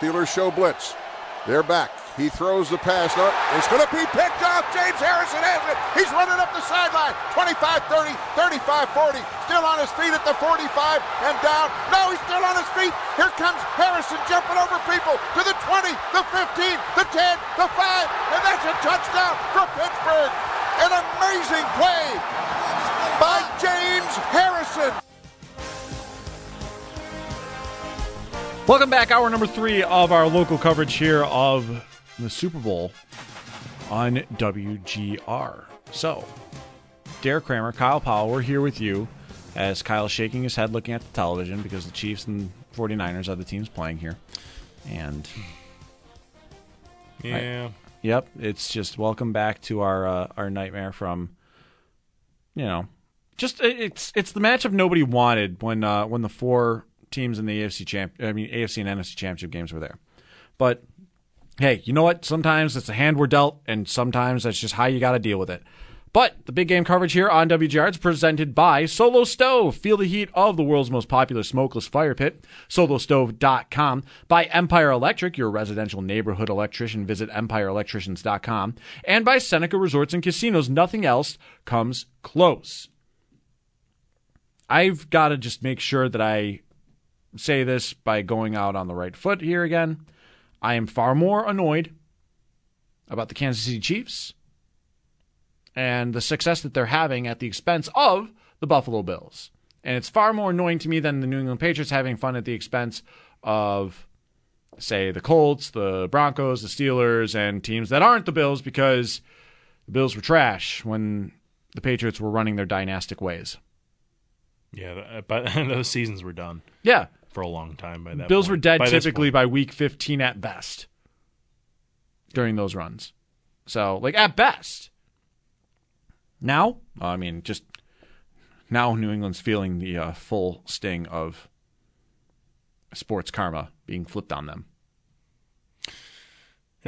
Steelers show blitz. They're back. He throws the pass up. It's going to be picked off. James Harrison has it. He's running up the sideline. 25 30, 35 40. Still on his feet at the 45 and down. No, he's still on his feet. Here comes Harrison jumping over people to the 20, the 15, the 10, the 5. And that's a touchdown for Pittsburgh. An amazing play by James Harrison. Welcome back, hour number three of our local coverage here of the Super Bowl on WGR. So, Derek Kramer, Kyle Powell, we're here with you as Kyle's shaking his head looking at the television because the Chiefs and 49ers are the teams playing here. And. Yeah. I, yep, it's just welcome back to our uh, our nightmare from, you know, just it's it's the matchup nobody wanted when uh, when the four teams in the AFC champ I mean AFC and NFC championship games were there. But hey, you know what? Sometimes it's a hand we're dealt, and sometimes that's just how you got to deal with it. But the big game coverage here on WGR is presented by Solo Stove. Feel the heat of the world's most popular smokeless fire pit. SoloStove.com. By Empire Electric, your residential neighborhood electrician. Visit EmpireElectricians.com. And by Seneca Resorts and Casinos. Nothing else comes close. I've got to just make sure that I say this by going out on the right foot here again. I am far more annoyed about the Kansas City Chiefs and the success that they're having at the expense of the Buffalo Bills. And it's far more annoying to me than the New England Patriots having fun at the expense of, say, the Colts, the Broncos, the Steelers, and teams that aren't the Bills because the Bills were trash when the Patriots were running their dynastic ways. Yeah, but those seasons were done. Yeah. For a long time by that Bills point. were dead by typically by week 15 at best during those runs. So, like, at best. Now, I mean, just now New England's feeling the uh, full sting of sports karma being flipped on them. It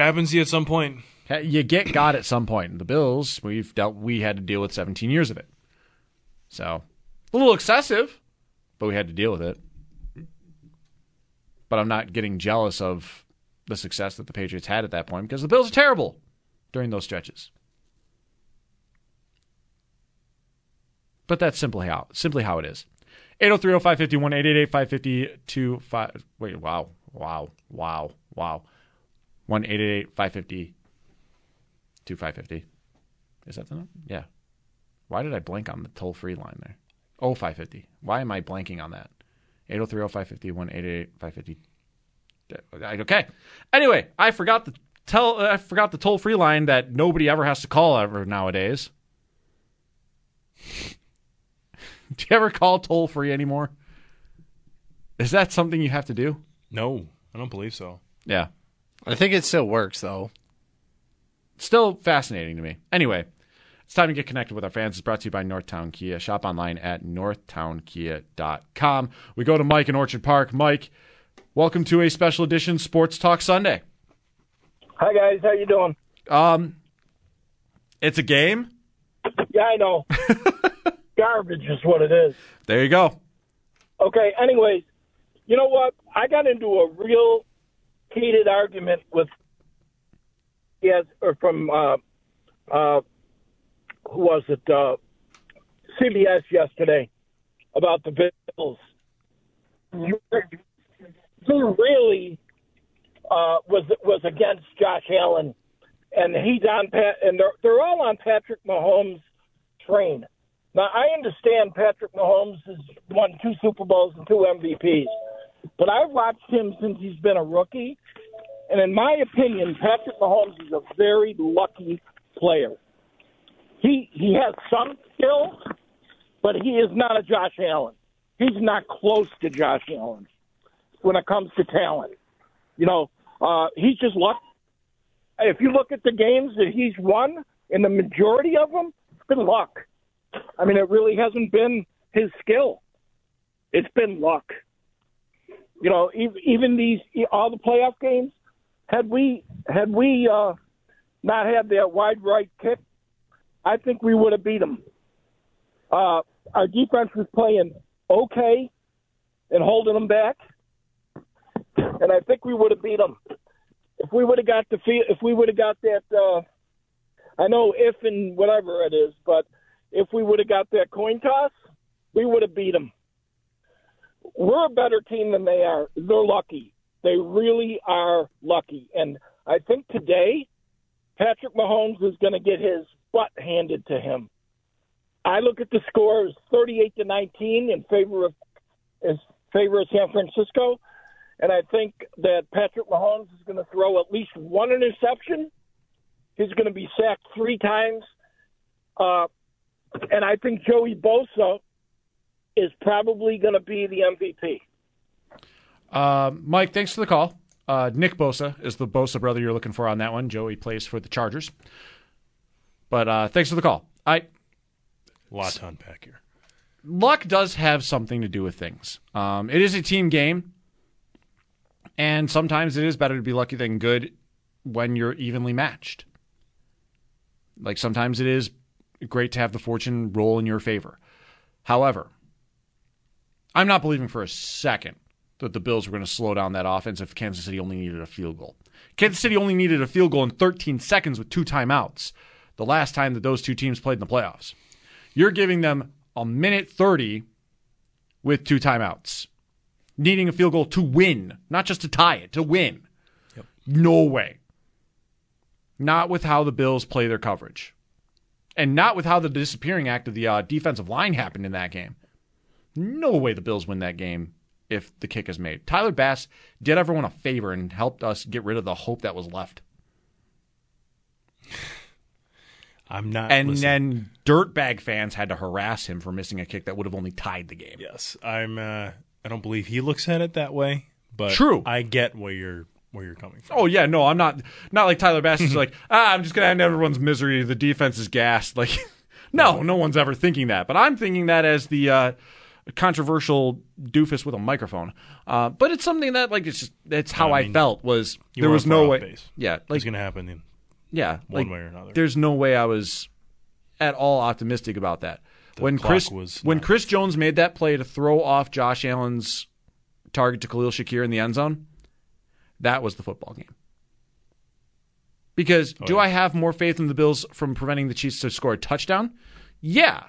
happens to you at some point. You get got at some point. The Bills, we've dealt, we had to deal with 17 years of it. So, a little excessive, but we had to deal with it. But I'm not getting jealous of the success that the Patriots had at that point because the Bills are terrible during those stretches. But that's simply how simply how it is. 803-0551, 888-550-25 Wait, wow. Wow. Wow. Wow. 1-888-550 2550. Is that the number? Yeah. Why did I blank on the toll free line there? Oh, 550. Why am I blanking on that? 803 0550 188 550. Okay. Anyway, I forgot the tell I forgot the toll free line that nobody ever has to call ever nowadays. do you ever call toll free anymore? Is that something you have to do? No, I don't believe so. Yeah. I think it still works though. Still fascinating to me. Anyway, it's time to get connected with our fans. It's brought to you by Northtown Kia. Shop online at northtownkia.com. We go to Mike in Orchard Park. Mike, welcome to a special edition Sports Talk Sunday. Hi guys, how you doing? Um, it's a game. Yeah, I know. Garbage is what it is. There you go. Okay. Anyways, you know what? I got into a real heated argument with yes, or from uh, uh, was it? Uh, CBS yesterday about the Bills. He really uh, was was against Josh Allen, and he's on Pat, and they're they're all on Patrick Mahomes' train. Now I understand Patrick Mahomes has won two Super Bowls and two MVPs, but I've watched him since he's been a rookie, and in my opinion, Patrick Mahomes is a very lucky player. He he has some skill, but he is not a Josh Allen. He's not close to Josh Allen when it comes to talent. You know, uh, he's just lucky. If you look at the games that he's won, in the majority of them, it's been luck. I mean, it really hasn't been his skill. It's been luck. You know, even these all the playoff games. Had we had we uh, not had that wide right kick, I think we would have beat them. Uh, our defense was playing okay and holding them back. and I think we would have beat them if we would have got the feel. If we would have got that, uh, I know if and whatever it is, but if we would have got that coin toss, we would have beat them. We're a better team than they are. They're lucky. They really are lucky, and I think today Patrick Mahomes is going to get his butt handed to him. I look at the scores 38 to 19 in favor of in favor of San Francisco, and I think that Patrick Mahomes is going to throw at least one interception. He's going to be sacked three times, uh, and I think Joey Bosa is probably going to be the MVP. Uh, Mike, thanks for the call. Uh, Nick Bosa is the Bosa brother you're looking for on that one. Joey plays for the Chargers. But uh, thanks for the call. I lot to unpack here. luck does have something to do with things. Um, it is a team game, and sometimes it is better to be lucky than good when you're evenly matched. Like sometimes it is great to have the fortune roll in your favor. However, I'm not believing for a second that the Bills were going to slow down that offense if Kansas City only needed a field goal. Kansas City only needed a field goal in 13 seconds with two timeouts the last time that those two teams played in the playoffs. You're giving them a minute 30 with two timeouts, needing a field goal to win, not just to tie it, to win. No way. Not with how the Bills play their coverage. And not with how the disappearing act of the uh, defensive line happened in that game. No way the Bills win that game if the kick is made. Tyler Bass did everyone a favor and helped us get rid of the hope that was left. I'm not. And listen, then dirtbag fans had to harass him for missing a kick that would have only tied the game. yes, I'm. Uh, I don't believe he looks at it that way, but True. I get where you're where you're coming from. Oh yeah, no, I'm not not like Tyler Bass is like, ah, I'm just gonna end everyone's misery. The defense is gassed. Like, no, no one's ever thinking that. But I'm thinking that as the uh, controversial doofus with a microphone. Uh, but it's something that like it's just it's how I I, mean, felt was there was no way. base. Yeah, It's going to happen in yeah, one like, way or another. There's no way I was at all optimistic about that. when clock Chris was when Chris Jones made that play to throw off Josh Allen's target to Khalil Shakir in the end zone, that was the football game. Because oh, do Oh, yeah. I have more faith in the Bills from preventing the Chiefs to score a touchdown? Yeah.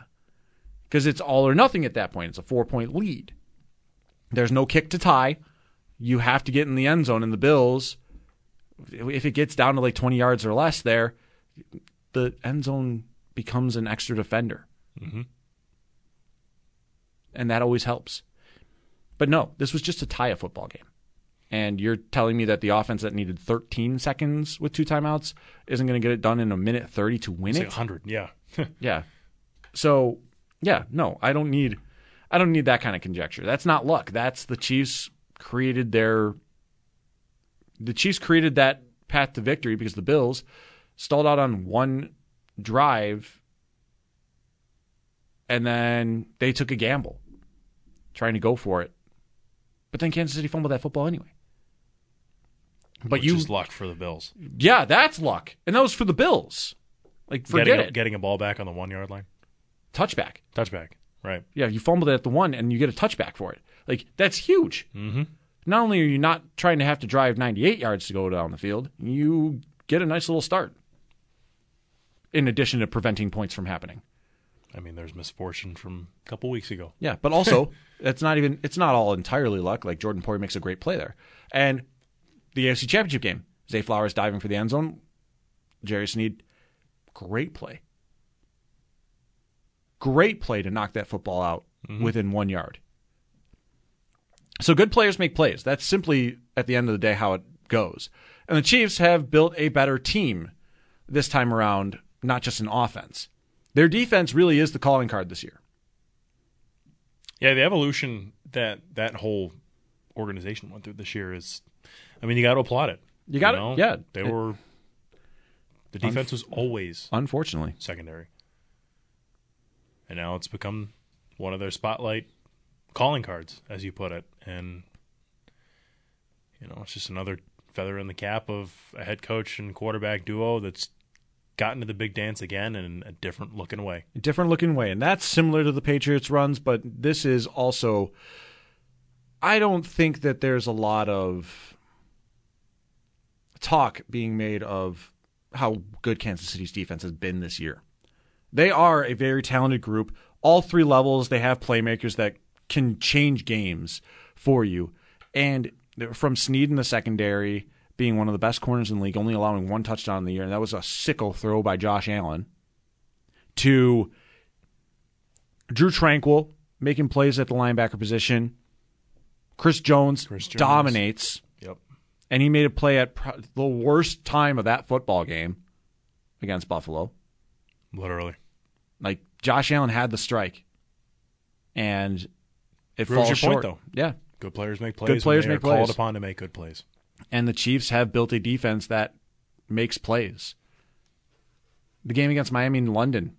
Because it's all or nothing at that point. It's a four point lead. There's no kick to tie. You have to get in the end zone, and the Bills, if it gets down to like 20 yards or less there, the end zone becomes an extra defender. Mm-hmm. And that always helps. But no, this was just to tie a football game. And you're telling me that the offense that needed 13 seconds with two timeouts isn't going to get it done in a minute 30 to win It's it? like 100. Yeah. Yeah. So, yeah, no, I don't need I don't need that kind of conjecture. That's not luck. That's the Chiefs created their the Chiefs created that path to victory because the Bills stalled out on one drive and then they took a gamble trying to go for it. But then Kansas City fumbled that football anyway. But Which you luck for the Bills. yeah, that's luck. And that was for the Bills. Like forget getting, it. A, getting a ball back on the one yard line. Touchback. Touchback. Right. Yeah, you fumbled it at the one and you get a touchback for it. Like that's huge. Mm-hmm. Not only are you not trying to have to drive 98 yards to go down the field, you get a nice little start. In addition to preventing points from happening. I mean, there's misfortune from a couple weeks ago. Yeah, but also it's not even it's not all entirely luck. Like Jordan Poyer makes a great play there, and the AFC Championship game, Zay Flowers diving for the end zone, Jerry Sneed, great play, great play to knock that football out mm-hmm. within one yard. So good players make plays. That's simply at the end of the day how it goes. And the Chiefs have built a better team this time around, not just in offense. Their defense really is the calling card this year. Yeah, the evolution that that whole organization went through this year is, I mean, you got to applaud it. You gotta- know? yeah. They It- were. The defense was always Unfortunately. secondary, and now it's become one of their spotlight calling cards, as you put it, and you know it's just another feather in the cap of a head coach and quarterback duo that's gotten to the big dance again in a different looking way. A different looking way. And that's similar to the Patriots runs, but this is also I don't think that there's a lot of talk being made of how good Kansas City's defense has been this year. They are a very talented group. All three levels, they have playmakers that can change games for you. And from Sneed in the secondary, being one of the best corners in the league, only allowing one touchdown in the year, and that was a sickle throw by Josh Allen, to Drue Tranquill making plays at the linebacker position. Chris Jones, Chris Jones. dominates, Yep. and he made a play at pro- the worst time of that football game against Buffalo. Literally. Like Josh Allen had the strike, and it Proves falls your short. point, though. Yeah, Good players make plays. Good players make are called upon to make good plays. and the Chiefs have built a defense that makes plays. The game against Miami in London,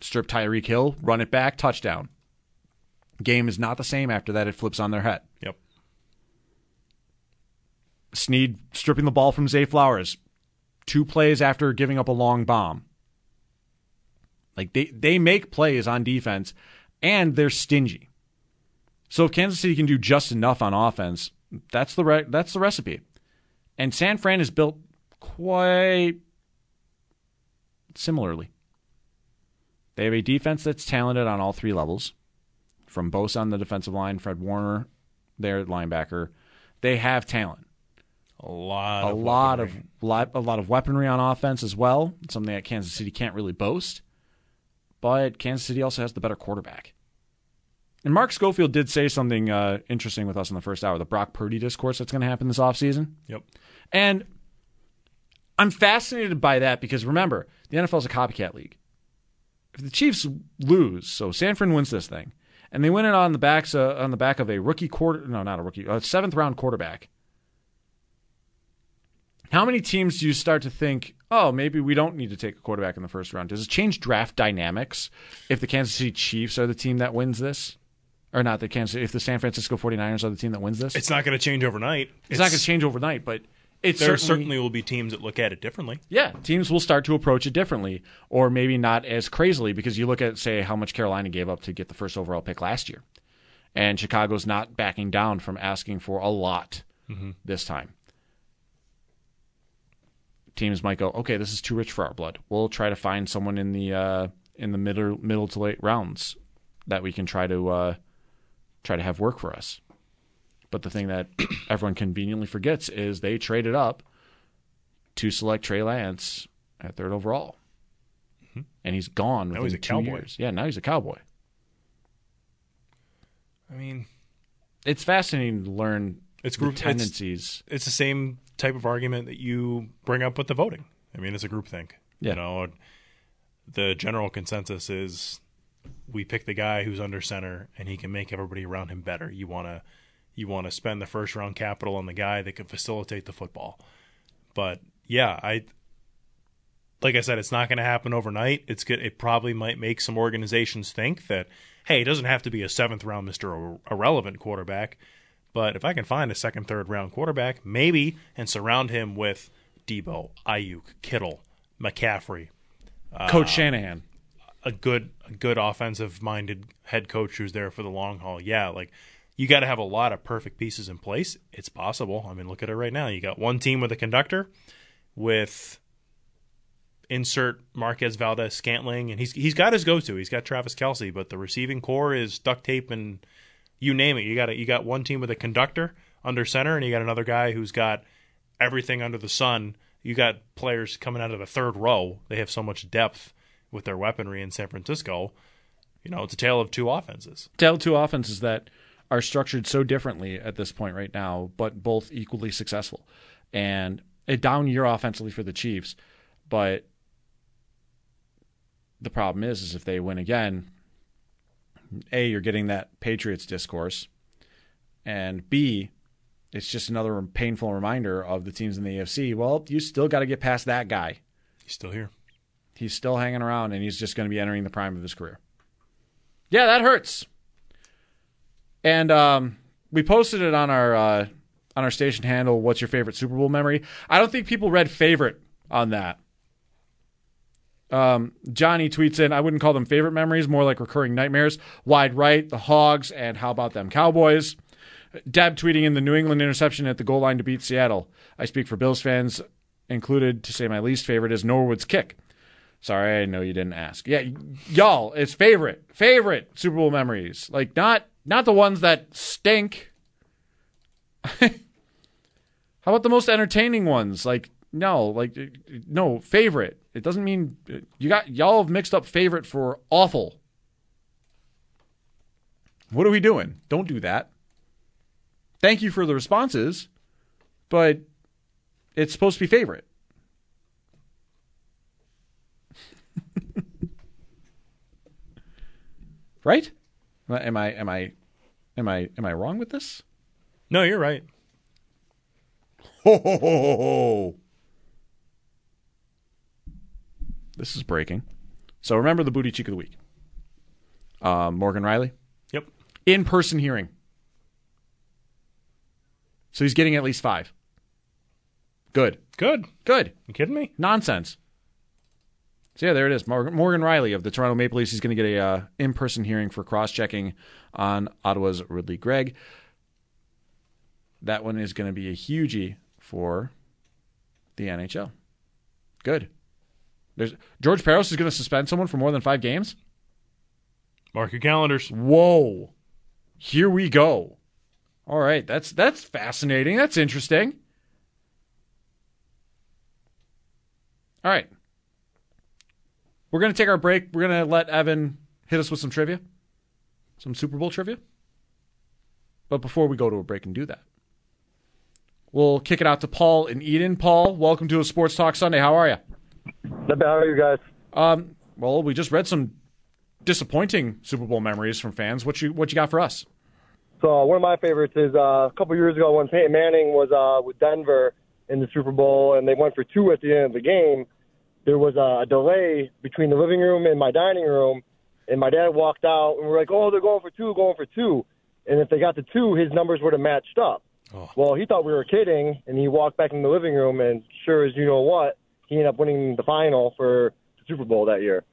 strip Tyreek Hill, run it back, touchdown. Game is not the same after that. It flips on their head. Yep. Sneed stripping the ball from Zay Flowers, two plays after giving up a long bomb. Like they they make plays on defense, and they're stingy. So if Kansas City can do just enough on offense, that's the re- that's the recipe. And San Fran is built quite similarly. They have a defense that's talented on all three levels, from Bosa on the defensive line, Fred Warner, their linebacker. They have talent A lot. a of lot weaponry. of a lot of weaponry on offense as well. Something that Kansas City can't really boast. But Kansas City also has the better quarterback. And Mark Schofield did say something uh, interesting with us in the first hour, the Brock Purdy discourse that's going to happen this offseason. Yep. And I'm fascinated by that because remember, the NFL is a copycat league. If the Chiefs lose, so San Fran wins this thing, and they win it on the backs uh, on the back of a rookie quarter, no, not a rookie, a seventh round quarterback. How many teams do you start to think, oh, maybe we don't need to take a quarterback in the first round? Does it change draft dynamics if the Kansas City Chiefs are the team that wins this? Or not the Kansas if the San Francisco 49ers are the team that wins this? It's not going to change overnight. It's, not going to change overnight, but it's There certainly, certainly will be teams that look at it differently. yeah, teams will start to approach it differently, or maybe not as crazily because you look at say how much Carolina gave up to get the first overall pick last year, and Chicago's not backing down from asking for a lot this time. Teams might go, okay, this is too rich for our blood. We'll try to find someone in the uh, in the middle middle to late rounds that we can try to uh, try to have work for us. But the thing that everyone conveniently forgets is they traded up to select Trey Lance at third overall, mm-hmm. and he's gone. Now within he's a two Cowboy. Years. Yeah, now he's a cowboy. I mean, It's fascinating to learn It's the group- it's- tendencies. it's the same type of argument that you bring up with the voting. I mean, it's a group think. Yeah. You know, the general consensus is we pick the guy who's under center and he can make everybody around him better. You want to you want to spend the first round capital on the guy that can facilitate the football. But yeah, I like I said, it's not going to happen overnight. It's good. It probably might make some organizations think that hey, it doesn't have to be a seventh round Mister Irrelevant quarterback. But if I can find a second, third round quarterback, maybe, and surround him with Debo, Aiyuk, Kittle, McCaffrey, Coach Shanahan. Uh, a good, a good offensive minded head coach who's there for the long haul. Yeah, like you got to have a lot of perfect pieces in place. It's possible. I mean, look at it right now. You got one team with a conductor, with insert Marquez Valdes-Scantling, and he's he's got his go to. He's got Travis Kelce, but the receiving corps is duct tape and you name it. You got you got one team with a conductor under center, and you got another guy who's got everything under the sun. You got players coming out of the third row. They have so much depth with their weaponry in San Francisco. You know, it's a tale of two offenses. Tell two offenses that are structured so differently at this point right now, but both equally successful. And a down year offensively for the Chiefs, but the problem is, is if they win again, a you're getting that Patriots discourse, and b it's just another painful reminder of the teams in the AFC. Well, you still got to get past that guy. He's still here. He's still hanging around, and he's just going to be entering the prime of his career. Yeah, that hurts. And um, we posted it on our uh, on our station handle. What's your favorite Super Bowl memory? I don't think people read favorite on that. Um, Johnny tweets in, I wouldn't call them favorite memories, more like recurring nightmares. Wide right, the Hogs, and how about them Cowboys? Deb tweeting in the New England interception at the goal line to beat Seattle. I speak for Bills fans, included to say my least favorite is Norwood's kick. Sorry, I know you didn't ask. Yeah, y'all, it's favorite, favorite Super Bowl memories. Like not not the ones that stink. How about the most entertaining ones? Like no, like uh, no favorite. It doesn't mean uh, you got y'all have mixed up favorite for awful. What are we doing? Don't do that. Thank you for the responses, but it's supposed to be favorite. Right? Am I am I am I am I wrong with this? No, you're right. Ho, ho, ho, ho, ho. This is breaking. So remember the booty cheek of the week. Um, Morgan Rielly, Yep. in person hearing. So he's getting at least five. Good. Good. Good. You kidding me? Nonsense. So yeah, there it is. Morgan, Rielly of the Toronto Maple Leafs. He's going to get a uh, in-person hearing for cross-checking on Ottawa's Ridly Greig. That one is going to be a hugie for the NHL. Good. There's George Parros is going to suspend someone for more than five games. Mark your calendars. Whoa. Here we go. All right, that's that's fascinating. That's interesting. All right. We're going to take our break. We're going to let Evan hit us with some trivia. Some Super Bowl trivia. But before we go to a break and do that, we'll kick it out to Paul in Eden. Paul, welcome to a Sports Talk Sunday. How are you? Not bad. How are you guys? Um, well, we just read some disappointing Super Bowl memories from fans. What you what you got for us? So one of my favorites is uh, a couple years ago when Peyton Manning was uh, with Denver in the Super Bowl, and they went for two at the end of the game. There was a delay between the living room and my dining room, and my dad walked out, and we're like, "Oh, they're going for two, going for two. And if they got the two, his numbers would have matched up. Oh. Well, he thought we were kidding, and he walked back in the living room, and sure as you know what, he ended up winning the final for the Super Bowl that year.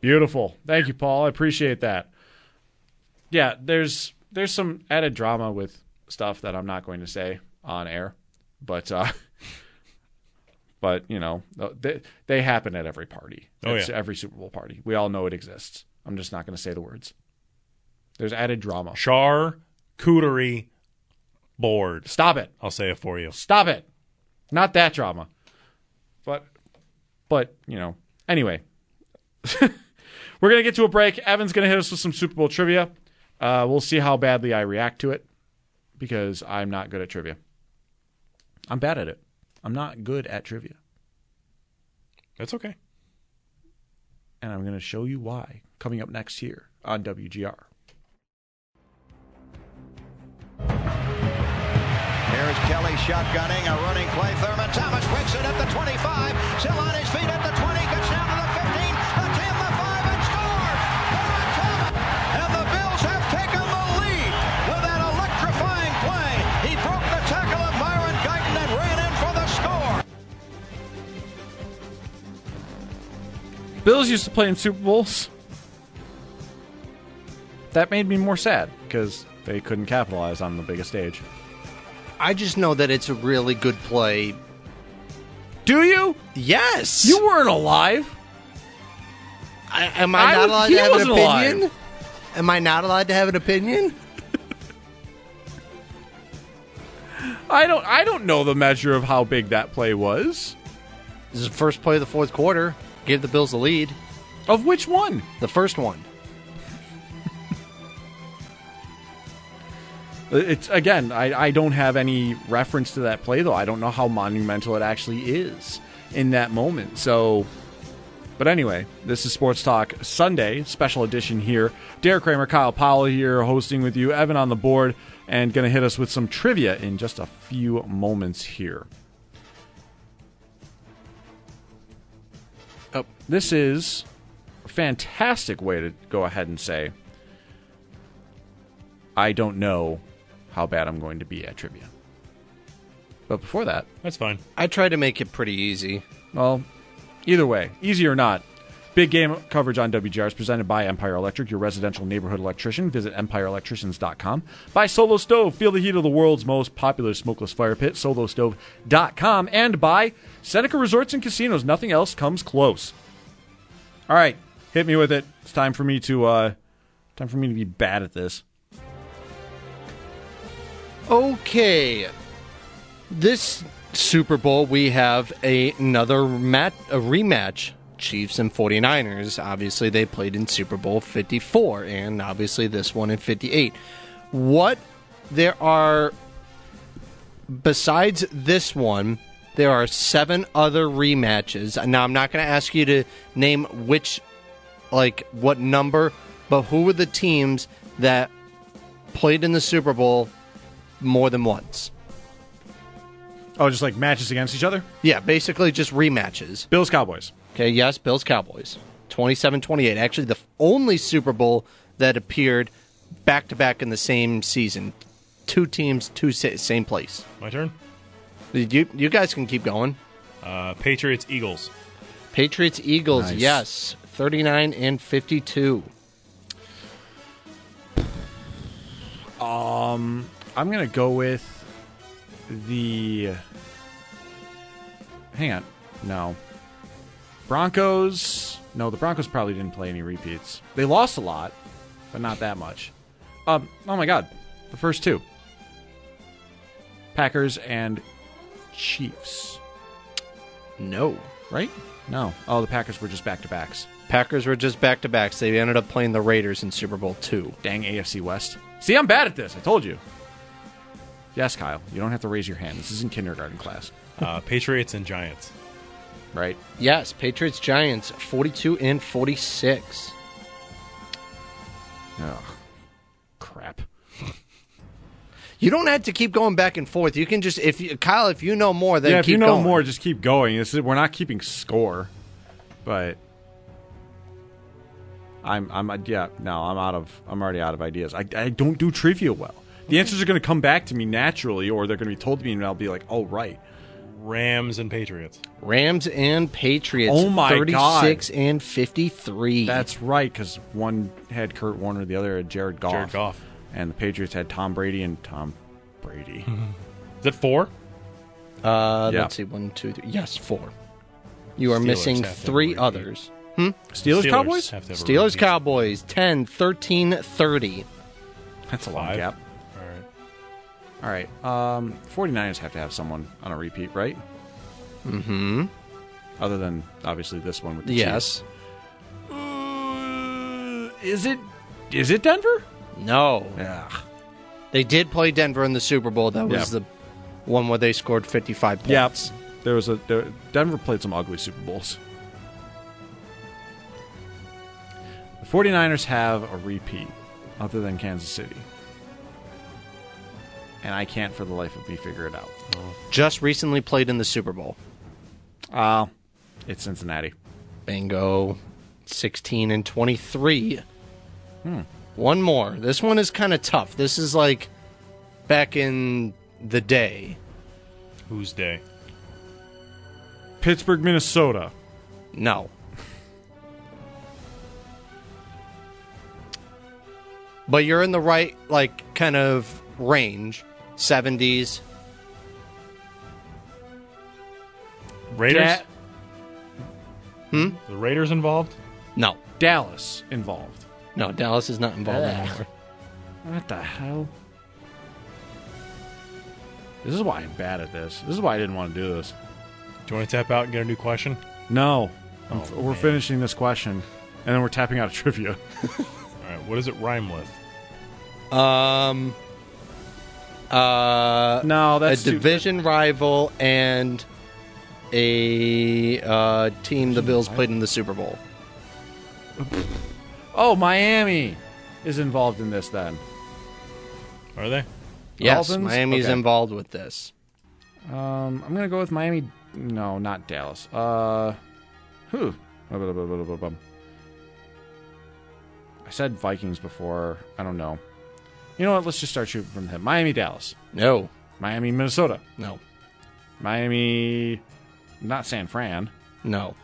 Beautiful. Thank you, Paul. I appreciate that. Yeah, there's there's some added drama with stuff that I'm not going to say on air, but uh, but you know they they happen at every party. Oh, It's yeah. every Super Bowl party. We all know it exists. I'm just not going to say the words. There's added drama. Charcuterie board. Stop it. I'll say it for you. Stop it. Not that drama. But but, you know, anyway. We're going to get to a break. Evan's going to hit us with some Super Bowl trivia. Uh, we'll see how badly I react to it because I'm not good at trivia. I'm bad at it. I'm not good at trivia. That's okay. And I'm going to show you why coming up next here on WGR. Here's Kelly shotgunning a running play. Thurman Thomas breaks it at the 25. Still on his feet at the 20. Bills used to play in Super Bowls. That made me more sad because they couldn't capitalize on the biggest stage. I just know that it's a really good play. Do you? Yes. You weren't alive. I, am I, I not was- allowed to have an wasn't alive. opinion? Am I not allowed to have an opinion? I don't. I don't know the measure of how big that play was. This is the first play of the fourth quarter. Gave the Bills the lead. Of which one? The first one. Uh, it's again. I, I don't have any reference to that play though. I don't know how monumental it actually is in that moment. So, but anyway, this is Sports Talk Sunday special edition here. Derek Kramer, Kyle Powell here, hosting with you. Evan on the board, and going to hit us with some trivia in just a few moments here. Oh. This is a fantastic way to go ahead and say, I don't know how bad I'm going to be at trivia. But before that, That's fine. I tried to make it pretty easy. well, either way, easy or not, Big game coverage on WGR is presented by Empire Electric, your residential neighborhood electrician. Visit empireelectricians.com. By Solo Stove, feel the heat of the world's most popular smokeless fire pit, solostove.com. And by Seneca Resorts and Casinos. Nothing else comes close. All right, hit me with it. It's time for me to uh time for me to be bad at this. Okay. This Super Bowl, we have a, another mat, a rematch. Chiefs and 49ers. Obviously, they played in Super Bowl 54, and obviously this one in 58. What there are, besides this one, there are seven other rematches. Now, I'm not going to ask you to name which, like, what number, but who were the teams that played in the Super Bowl more than once? Oh, just like matches against each other? Yeah, basically just rematches. Bills Cowboys. Okay, yes, Bills Cowboys. 27 28. Actually, the only Super Bowl that appeared back to back in the same season. Two teams, two sa- same place. My turn. You, you guys can keep going. Uh, Patriots, Eagles. Patriots, Eagles, Nice. yes. 39 and 52. Um, I'm gonna go with the. Hang on, no. Broncos. No, the Broncos probably didn't play any repeats. They lost a lot, but not that much. Um. Oh my God, the first two. Packers and Chiefs. No. Right? No. Oh, the Packers were just back to backs. Packers were just back to backs. They ended up playing the Raiders in Super Bowl two. Dang AFC West. See, I'm bad at this. I told you. Yes, Kyle. You don't have to raise your hand. This isn't kindergarten class, Uh, Patriots and Giants. Right? Yes, Patriots, Giants, 42 and 46. Oh, Crap. You don't have to keep going back and forth. You can just if you, Kyle, if you know more, then yeah, if you know going. more, just keep going. This is, we're not keeping score, but I'm I'm uh, yeah no I'm out of I'm already out of ideas. I, I don't do trivia well. The answers are going to come back to me naturally, or they're going to be told to me, and I'll be like, oh right. Rams and Patriots. Rams and Patriots. Oh my 36 and 53. That's right, because one had Kurt Warner, the other had Jared Goff. Jared Goff. and the Patriots had Tom Brady and Tom Brady. Is it four? uh, Yeah. let's see, one, two, three. Yes, four. You are Steelers missing have to have a three repeat. others. Steelers, Cowboys. have to have a Steelers, repeat. Cowboys, 10, 13, 30. That's a long Five. gap. All right. Um, 49ers have to have someone on a repeat, right? Mm-hmm. Other than obviously this one with the Yes. Chiefs. Uh, is it? Is it Denver? No. Yeah. They did play Denver in the Super Bowl. That was Yeah. the one where they scored 55 points. Yep. There was a there, Denver played some ugly Super Bowls. The 49ers have a repeat other than Kansas City. And I can't for the life of me figure it out. Just recently played in the Super Bowl. Uh, it's Cincinnati. Bingo. 16 and 23. Hmm. One more. This one is kind of tough. This is like back in the day. Whose day? Pittsburgh, Minnesota. No. But you're in the right, like, kind of range. 70s. Raiders. Da- the Raiders involved? No. Dallas involved. No, Dallas is not involved Ugh. anymore. What the hell? This is why I'm bad at this. This is why I didn't want to do this. Do you want to tap out and get a new question? No. Oh, f- we're man. finishing this question, and then we're tapping out a trivia. All right. What does it rhyme with? Um, uh, No, a that's too- division rival and a uh, team the Bills played in the Super Bowl. Oh, Miami is involved in this then. Are they? Yes, Dolphins? Miami's Okay. involved with this. Um, I'm gonna go with Miami. No, not Dallas. Uh, who? I said Vikings before. I don't know. You know what? Let's just start shooting from the hip. Miami, Dallas. No, Miami, Minnesota. no, Miami, not San Fran. no.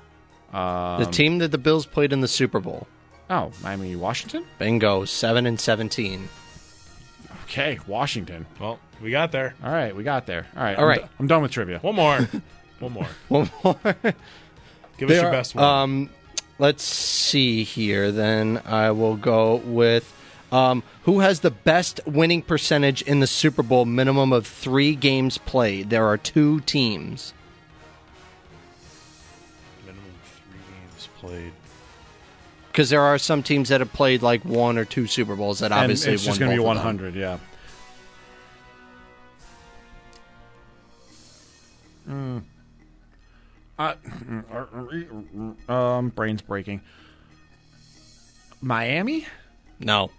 Um, the team that the Bills played in the Super Bowl. Oh, Miami, Washington. Bingo, seven and seventeen. Okay, Washington. Well, we got there. All right, we got there. All right, All I'm right. do- I'm done with trivia. One more. one more. One more. Give us your are- best one. Um, let's see here. Then I will go with um, who has the best winning percentage in the Super Bowl. Minimum of three games played. There are two teams. Minimum three games played. Because there are some teams that have played like one or two Super Bowls that And obviously it's just won going to be both of them. 100. Yeah. Mm. Uh, um, brain's breaking. Miami? No,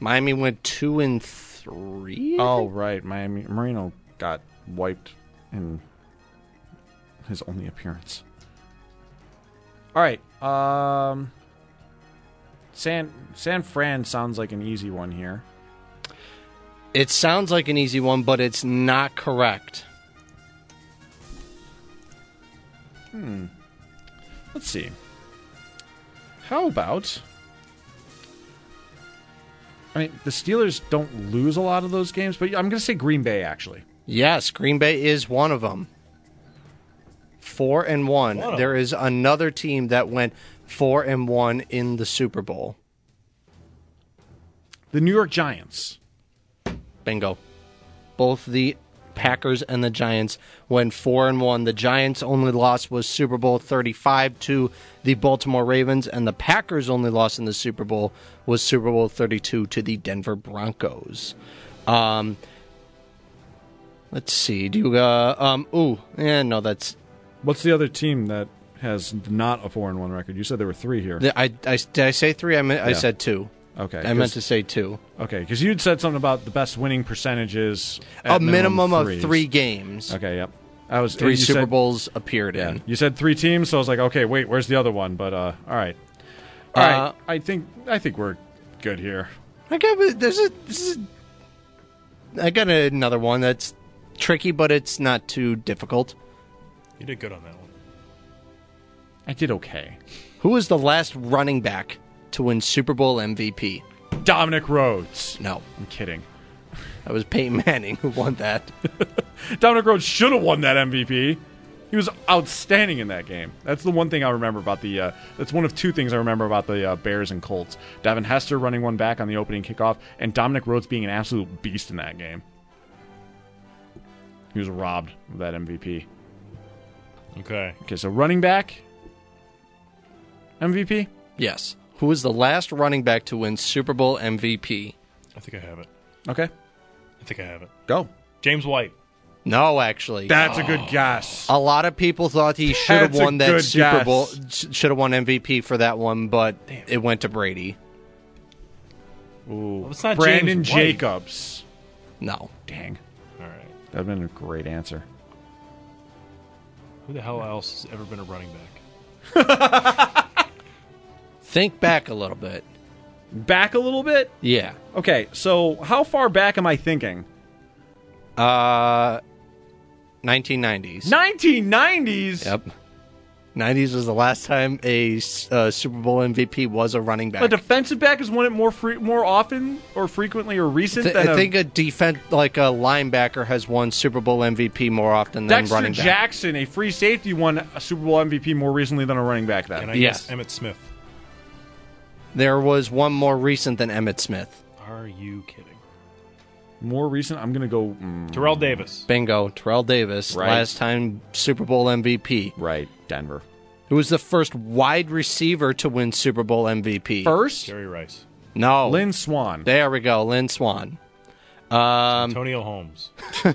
Miami went two and three. Oh, right. Miami Marino got wiped in his only appearance. All right. Um, San San Fran sounds like an easy one here. it sounds like an easy one, but it's not correct. Hmm. Let's see. How about? I mean, the Steelers don't lose a lot of those games, but I'm going to say Green Bay actually. Yes, Green Bay is one of them. Four and one. One There is another team that went four and one in the Super Bowl. The New York Giants. Bingo. Both the Packers and the Giants went four and one. The Giants' only loss was Super Bowl thirty-five to the Baltimore Ravens, and the Packers' only loss in the Super Bowl was Super Bowl thirty-two to the Denver Broncos. Um, let's see. Do you? Uh, um. Ooh. Yeah. No. That's. What's the other team that has not a four and one record? You said there were three here. I. I did I say three? I meant. I said two. Okay, I meant to say two. Okay, because you'd said something about the best winning percentages. A at minimum of threes. three games. Okay, yep. I was Three you Super said- Bowls appeared Yeah, in. you said three teams, so I was like, okay, wait, where's the other one? But uh, all right, all Uh, right. I think I think we're good here. I got there's a this is I got another one that's tricky, but it's not too difficult. You did good on that one. I did okay. Who was the last running back to win Super Bowl MVP? Dominic Rhodes. No, I'm kidding. that was Peyton Manning who won that. Dominic Rhodes should have won that MVP. He was outstanding in that game. That's the one thing I remember about the. Uh, that's one of two things I remember about the uh, Bears and Colts. Devin Hester running one back on the opening kickoff, and Dominic Rhodes being an absolute beast in that game. He was robbed of that MVP. Okay. Okay, so running back MVP. Yes. Who was the last running back to win Super Bowl MVP? I think I have it. Okay, I think I have it. go. James White. No, actually. That's a good oh. guess. a lot of people thought he should have That's a won that good Super guess. Bowl, should have won MVP for that one, but it went to Brady. Ooh, Well, it's not Brandon James White. Jacobs. No. Dang, All right. that'd been a great answer. Who the hell else has ever been a running back? Think back a little bit. Back a little bit. Yeah. Okay, so how far back am I thinking? Uh, 1990s. 1990s. Yep. 90s was the last time a uh, Super Bowl MVP was a running back. A defensive back has won it more free, more often or frequently or recent Th- than I a think a defense like a linebacker has won Super Bowl MVP more often than Dexter running back. Jackson, a free safety, won a Super Bowl MVP more recently than a running back. Then Can I Yes. guess Emmitt Smith? There was one more recent than Emmitt Smith. Are you kidding? more recent. I'm gonna go mm, Terrell Davis. Bingo, Terrell Davis, Right. last time Super Bowl MVP. right Denver Who was the first wide receiver to win Super Bowl MVP? first. Jerry Rice. No. Lynn Swann. There we go, Lynn Swann. Um, Antonio Holmes.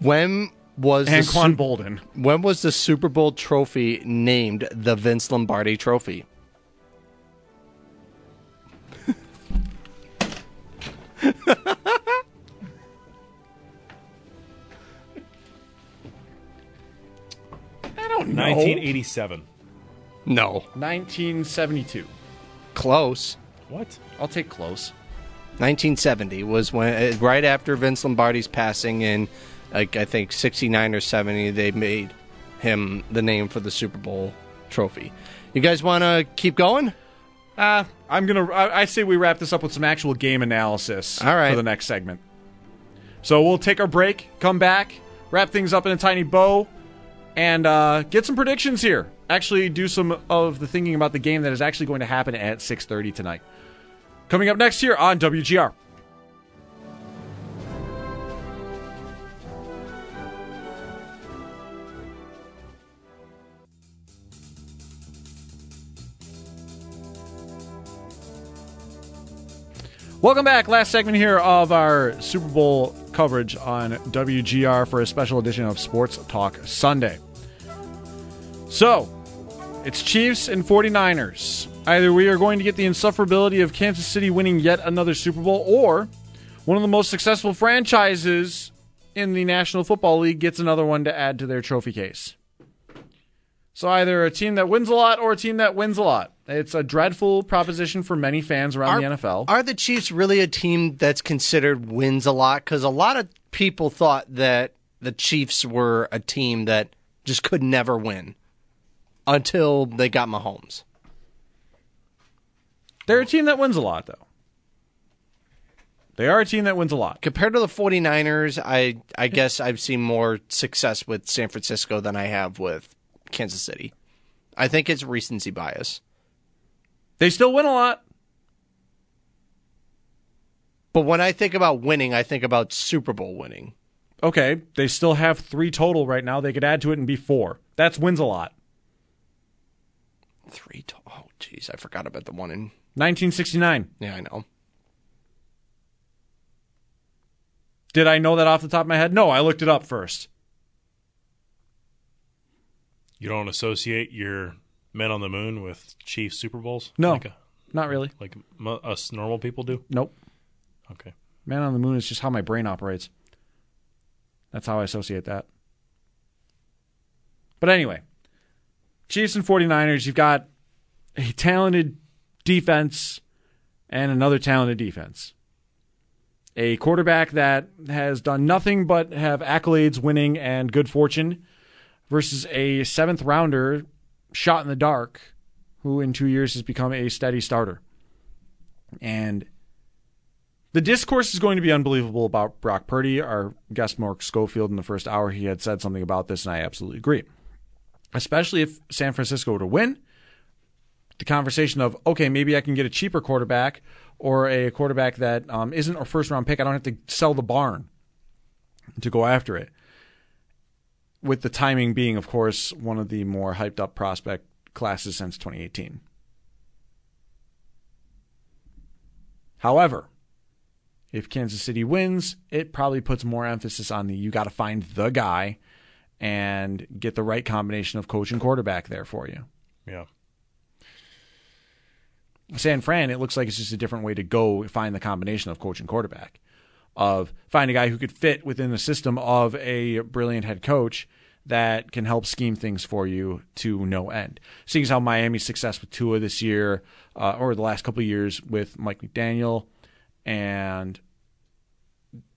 when was the Anquan Su- Boldin. when was the Super Bowl trophy named the Vince Lombardi Trophy? I don't know. 1987. No, 1972. close. What? I'll take close. 1970 was when uh, right after Vince Lombardi's passing in like I think 69 or 70 they made him the name for the Super Bowl trophy. You guys want to keep going? Uh, I'm gonna. I, I say we wrap this up with some actual game analysis. All right. For the next segment. So we'll take our break, come back, wrap things up in a tiny bow, and uh, get some predictions here. Actually, do some of the thinking about the game that is actually going to happen at 6:30 tonight. Coming up next here on WGR. Welcome back. Last segment here of our Super Bowl coverage on WGR for a special edition of Sports Talk Sunday. So, it's Chiefs and 49ers. Either we are going to get the insufferability of Kansas City winning yet another Super Bowl, or one of the most successful franchises in the National Football League gets another one to add to their trophy case. So, either a team that wins a lot or a team that wins a lot. It's a dreadful proposition for many fans around the NFL. Are the Chiefs really a team that's considered wins a lot? Because a lot of people thought that the Chiefs were a team that just could never win until they got Mahomes. They're a team that wins a lot, though. They are a team that wins a lot. Compared to the 49ers, I I guess I've seen more success with San Francisco than I have with Kansas City. I think it's recency bias. They still win a lot. But when I think about winning, I think about Super Bowl winning. Okay, they still have three total right now. They could add to it and be four. That's wins a lot. Three. To- oh, jeez, I forgot about the one in. 1969. Yeah, I know. Did I know that off the top of my head? No, I looked it up first. You don't associate your men on the moon with Chiefs Super Bowls? No. Like, a, Not really. like us normal people do? Nope. Okay. Man on the moon is just how my brain operates. That's how I associate that. But anyway, Chiefs and 49ers, you've got a talented defense and another talented defense. A quarterback that has done nothing but have accolades, winning, and good fortune versus a seventh rounder shot in the dark who in two years has become a steady starter. And the discourse is going to be unbelievable about Brock Purdy. Our guest Mark Schofield in the first hour, he had said something about this, and I absolutely agree. Especially if San Francisco were to win, the conversation of okay, maybe I can get a cheaper quarterback or a quarterback that um, isn't a first round pick. I don't have to sell the barn to go after it. With the timing being, of course, one of the more hyped up prospect classes since 2018. However, if Kansas City wins, it probably puts more emphasis on the you got to find the guy and get the right combination of coach and quarterback there for you. Yeah. San Fran, it looks like it's just a different way to go find the combination of coach and quarterback. Of find a guy who could fit within the system of a brilliant head coach that can help scheme things for you to no end. Seeing as how Miami's success with Tua this year, uh, or the last couple years with Mike McDaniel, and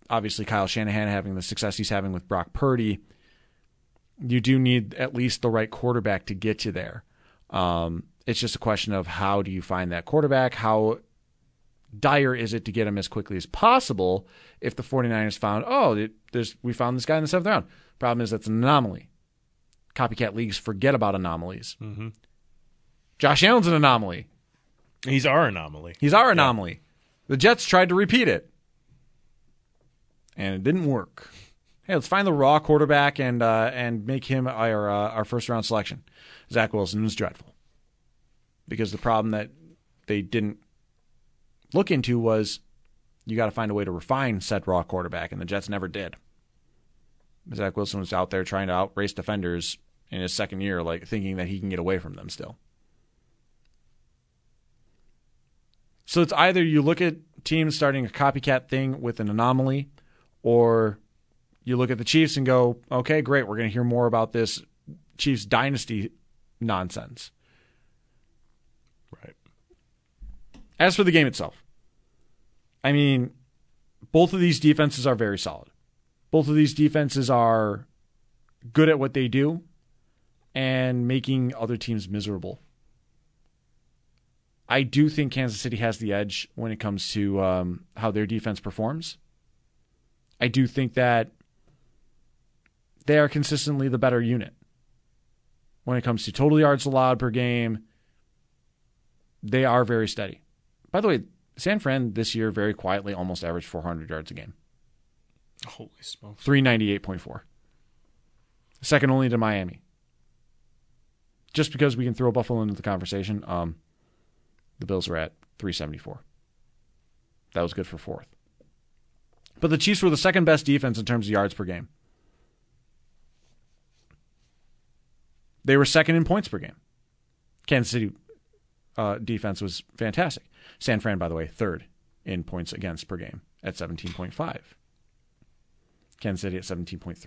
obviously Kyle Shanahan having the success he's having with Brock Purdy, you do need at least the right quarterback to get you there. Um, it's just a question of how do you find that quarterback? How dire is it to get him as quickly as possible if the 49ers found, oh, there's, we found this guy in the seventh round? Problem is, that's an anomaly. Copycat leagues forget about anomalies. Mm-hmm. Josh Allen's an anomaly. He's our anomaly. He's our anomaly. The Jets tried to repeat it, and it didn't work. Hey, let's find the raw quarterback and uh, and make him our uh, our first round selection. Zach Wilson was dreadful because the problem that they didn't look into was you got to find a way to refine said raw quarterback, and the Jets never did. Zach Wilson was out there trying to outrace defenders in his second year, like thinking that he can get away from them still. So it's either you look at teams starting a copycat thing with an anomaly, or you look at the Chiefs and go, okay, great, we're going to hear more about this Chiefs dynasty nonsense. Right. As for the game itself, I mean, both of these defenses are very solid. Both of these defenses are good at what they do, and making other teams miserable. I do think Kansas City has the edge when it comes to um, how their defense performs. I do think that they are consistently the better unit when it comes to total yards allowed per game. They are very steady. By the way, San Fran this year very quietly almost averaged 400 yards a game. Holy smokes. 398.4. Second only to Miami. Just because we can throw Buffalo into the conversation, um, the Bills are at 374. That was good for fourth. But the Chiefs were the second best defense in terms of yards per game. They were second in points per game. Kansas City uh, defense was fantastic. San Fran, by the way, third in points against per game at 17.5. Kansas City at 17.3.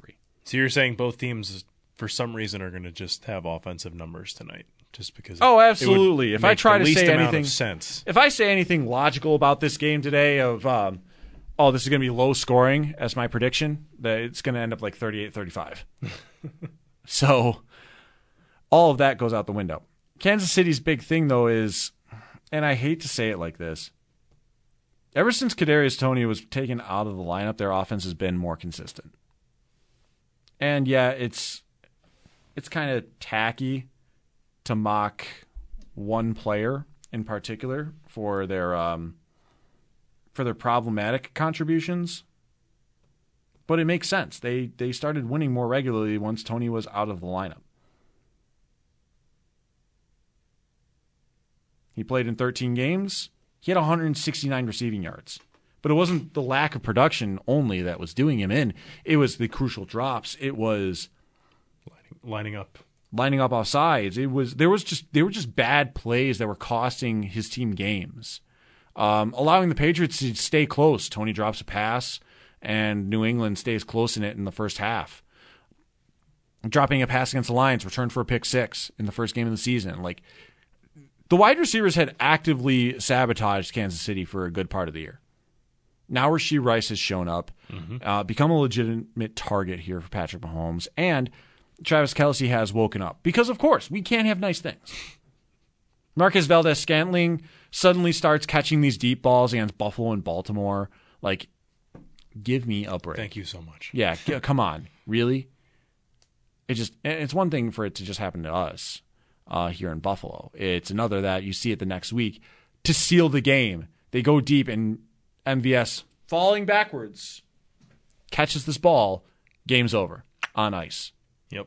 So you're saying both teams, for some reason, are going to just have offensive numbers tonight, just because? Oh, absolutely. If I try to say anything- sense, If I say anything logical about this game today, of um, oh, this is going to be low scoring as my prediction, that it's going to end up like 38 35. so all of that goes out the window. Kansas City's big thing, though, is, and I hate to say it like this, ever since Kadarius Toney was taken out of the lineup, their offense has been more consistent. And yeah, it's it's kind of tacky to mock one player in particular for their um, for their problematic contributions. But it makes sense. They they started winning more regularly once Toney was out of the lineup. He played in 13 games. He had 169 receiving yards. But it wasn't the lack of production only that was doing him in. It was the crucial drops. It was lining up. lining up off sides. It was there was just there were just bad plays that were costing his team games, um, allowing the Patriots to stay close. Toney drops a pass, and New England stays close in it in the first half. Dropping a pass against the Lions, returned for a pick six in the first game of the season. Like the wide receivers had actively sabotaged Kansas City for a good part of the year. Now Rashee Rice has shown up, uh, become a legitimate target here for Patrick Mahomes, and Travis Kelce has woken up. Because, of course, we can't have nice things. Marquez Valdes-Scantling suddenly starts catching these deep balls against Buffalo and Baltimore. Like, give me a break. Thank you so much. Yeah, g- come on, really? It just—it's one thing for it to just happen to us uh, here in Buffalo. It's another that you see it the next week to seal the game. They go deep and MVS falling backwards catches this ball, game's over on ice Yep.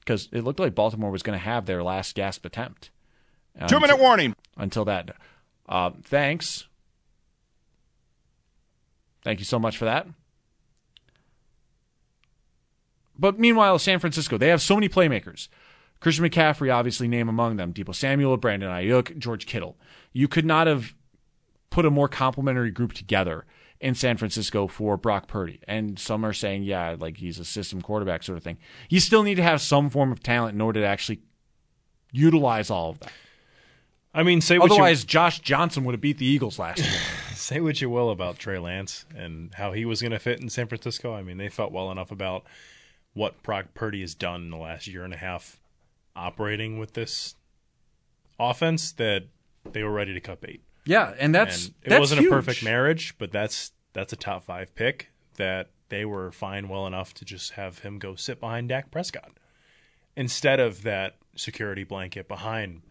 because it looked like Baltimore was going to have their last gasp attempt. Two minute warning. Until that, uh, thanks. Thank you so much for that. But meanwhile, San Francisco, they have so many playmakers. Christian McCaffrey, obviously, name among them. Deebo Samuel, Brandon Aiyuk, George Kittle. You could not have put a more complementary group together in San Francisco for Brock Purdy. And some are saying, yeah, like he's a system quarterback sort of thing. You still need to have some form of talent in order to actually utilize all of that. I mean, say what Otherwise, Josh Johnson would have beat the Eagles last year. say what you will about Trey Lance and how he was going to fit in San Francisco. I mean, they felt well enough about what Brock Purdy has done in the last year and a half operating with this offense that they were ready to cut bait. yeah, and that's and it that's wasn't huge. a perfect marriage, but that's that's a top five pick that they were fine well enough to just have him go sit behind Dak Prescott instead of that security blanket behind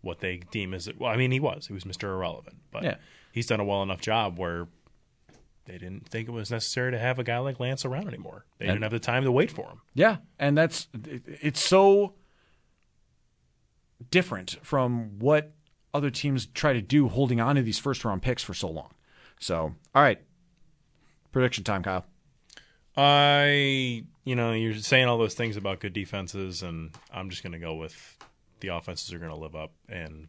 what they deem as well. I mean, he was he was Mister Irrelevant, but Yeah. he's done a well enough job where they didn't think it was necessary to have a guy like Lance around anymore. They didn't have the time to wait for him. Yeah, and that's it- it's so different from what other teams try to do holding on to these first round picks for so long. So, all right. Prediction time, Kyle. I, you know, you're saying all those things about good defenses, and I'm just going to go with the offenses are going to live up. And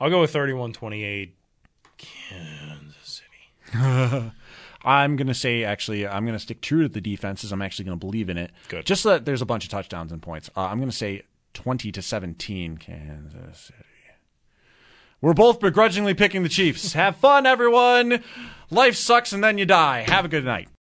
I'll go with 31 28, Kansas City. I'm going to say, actually, I'm going to stick true to the defenses. I'm actually going to believe in it. Good. Just so that there's a bunch of touchdowns and points. Uh, I'm going to say 20 to 17, Kansas City. We're both begrudgingly picking the Chiefs. Have fun, everyone. Life sucks and then you die. Have a good night.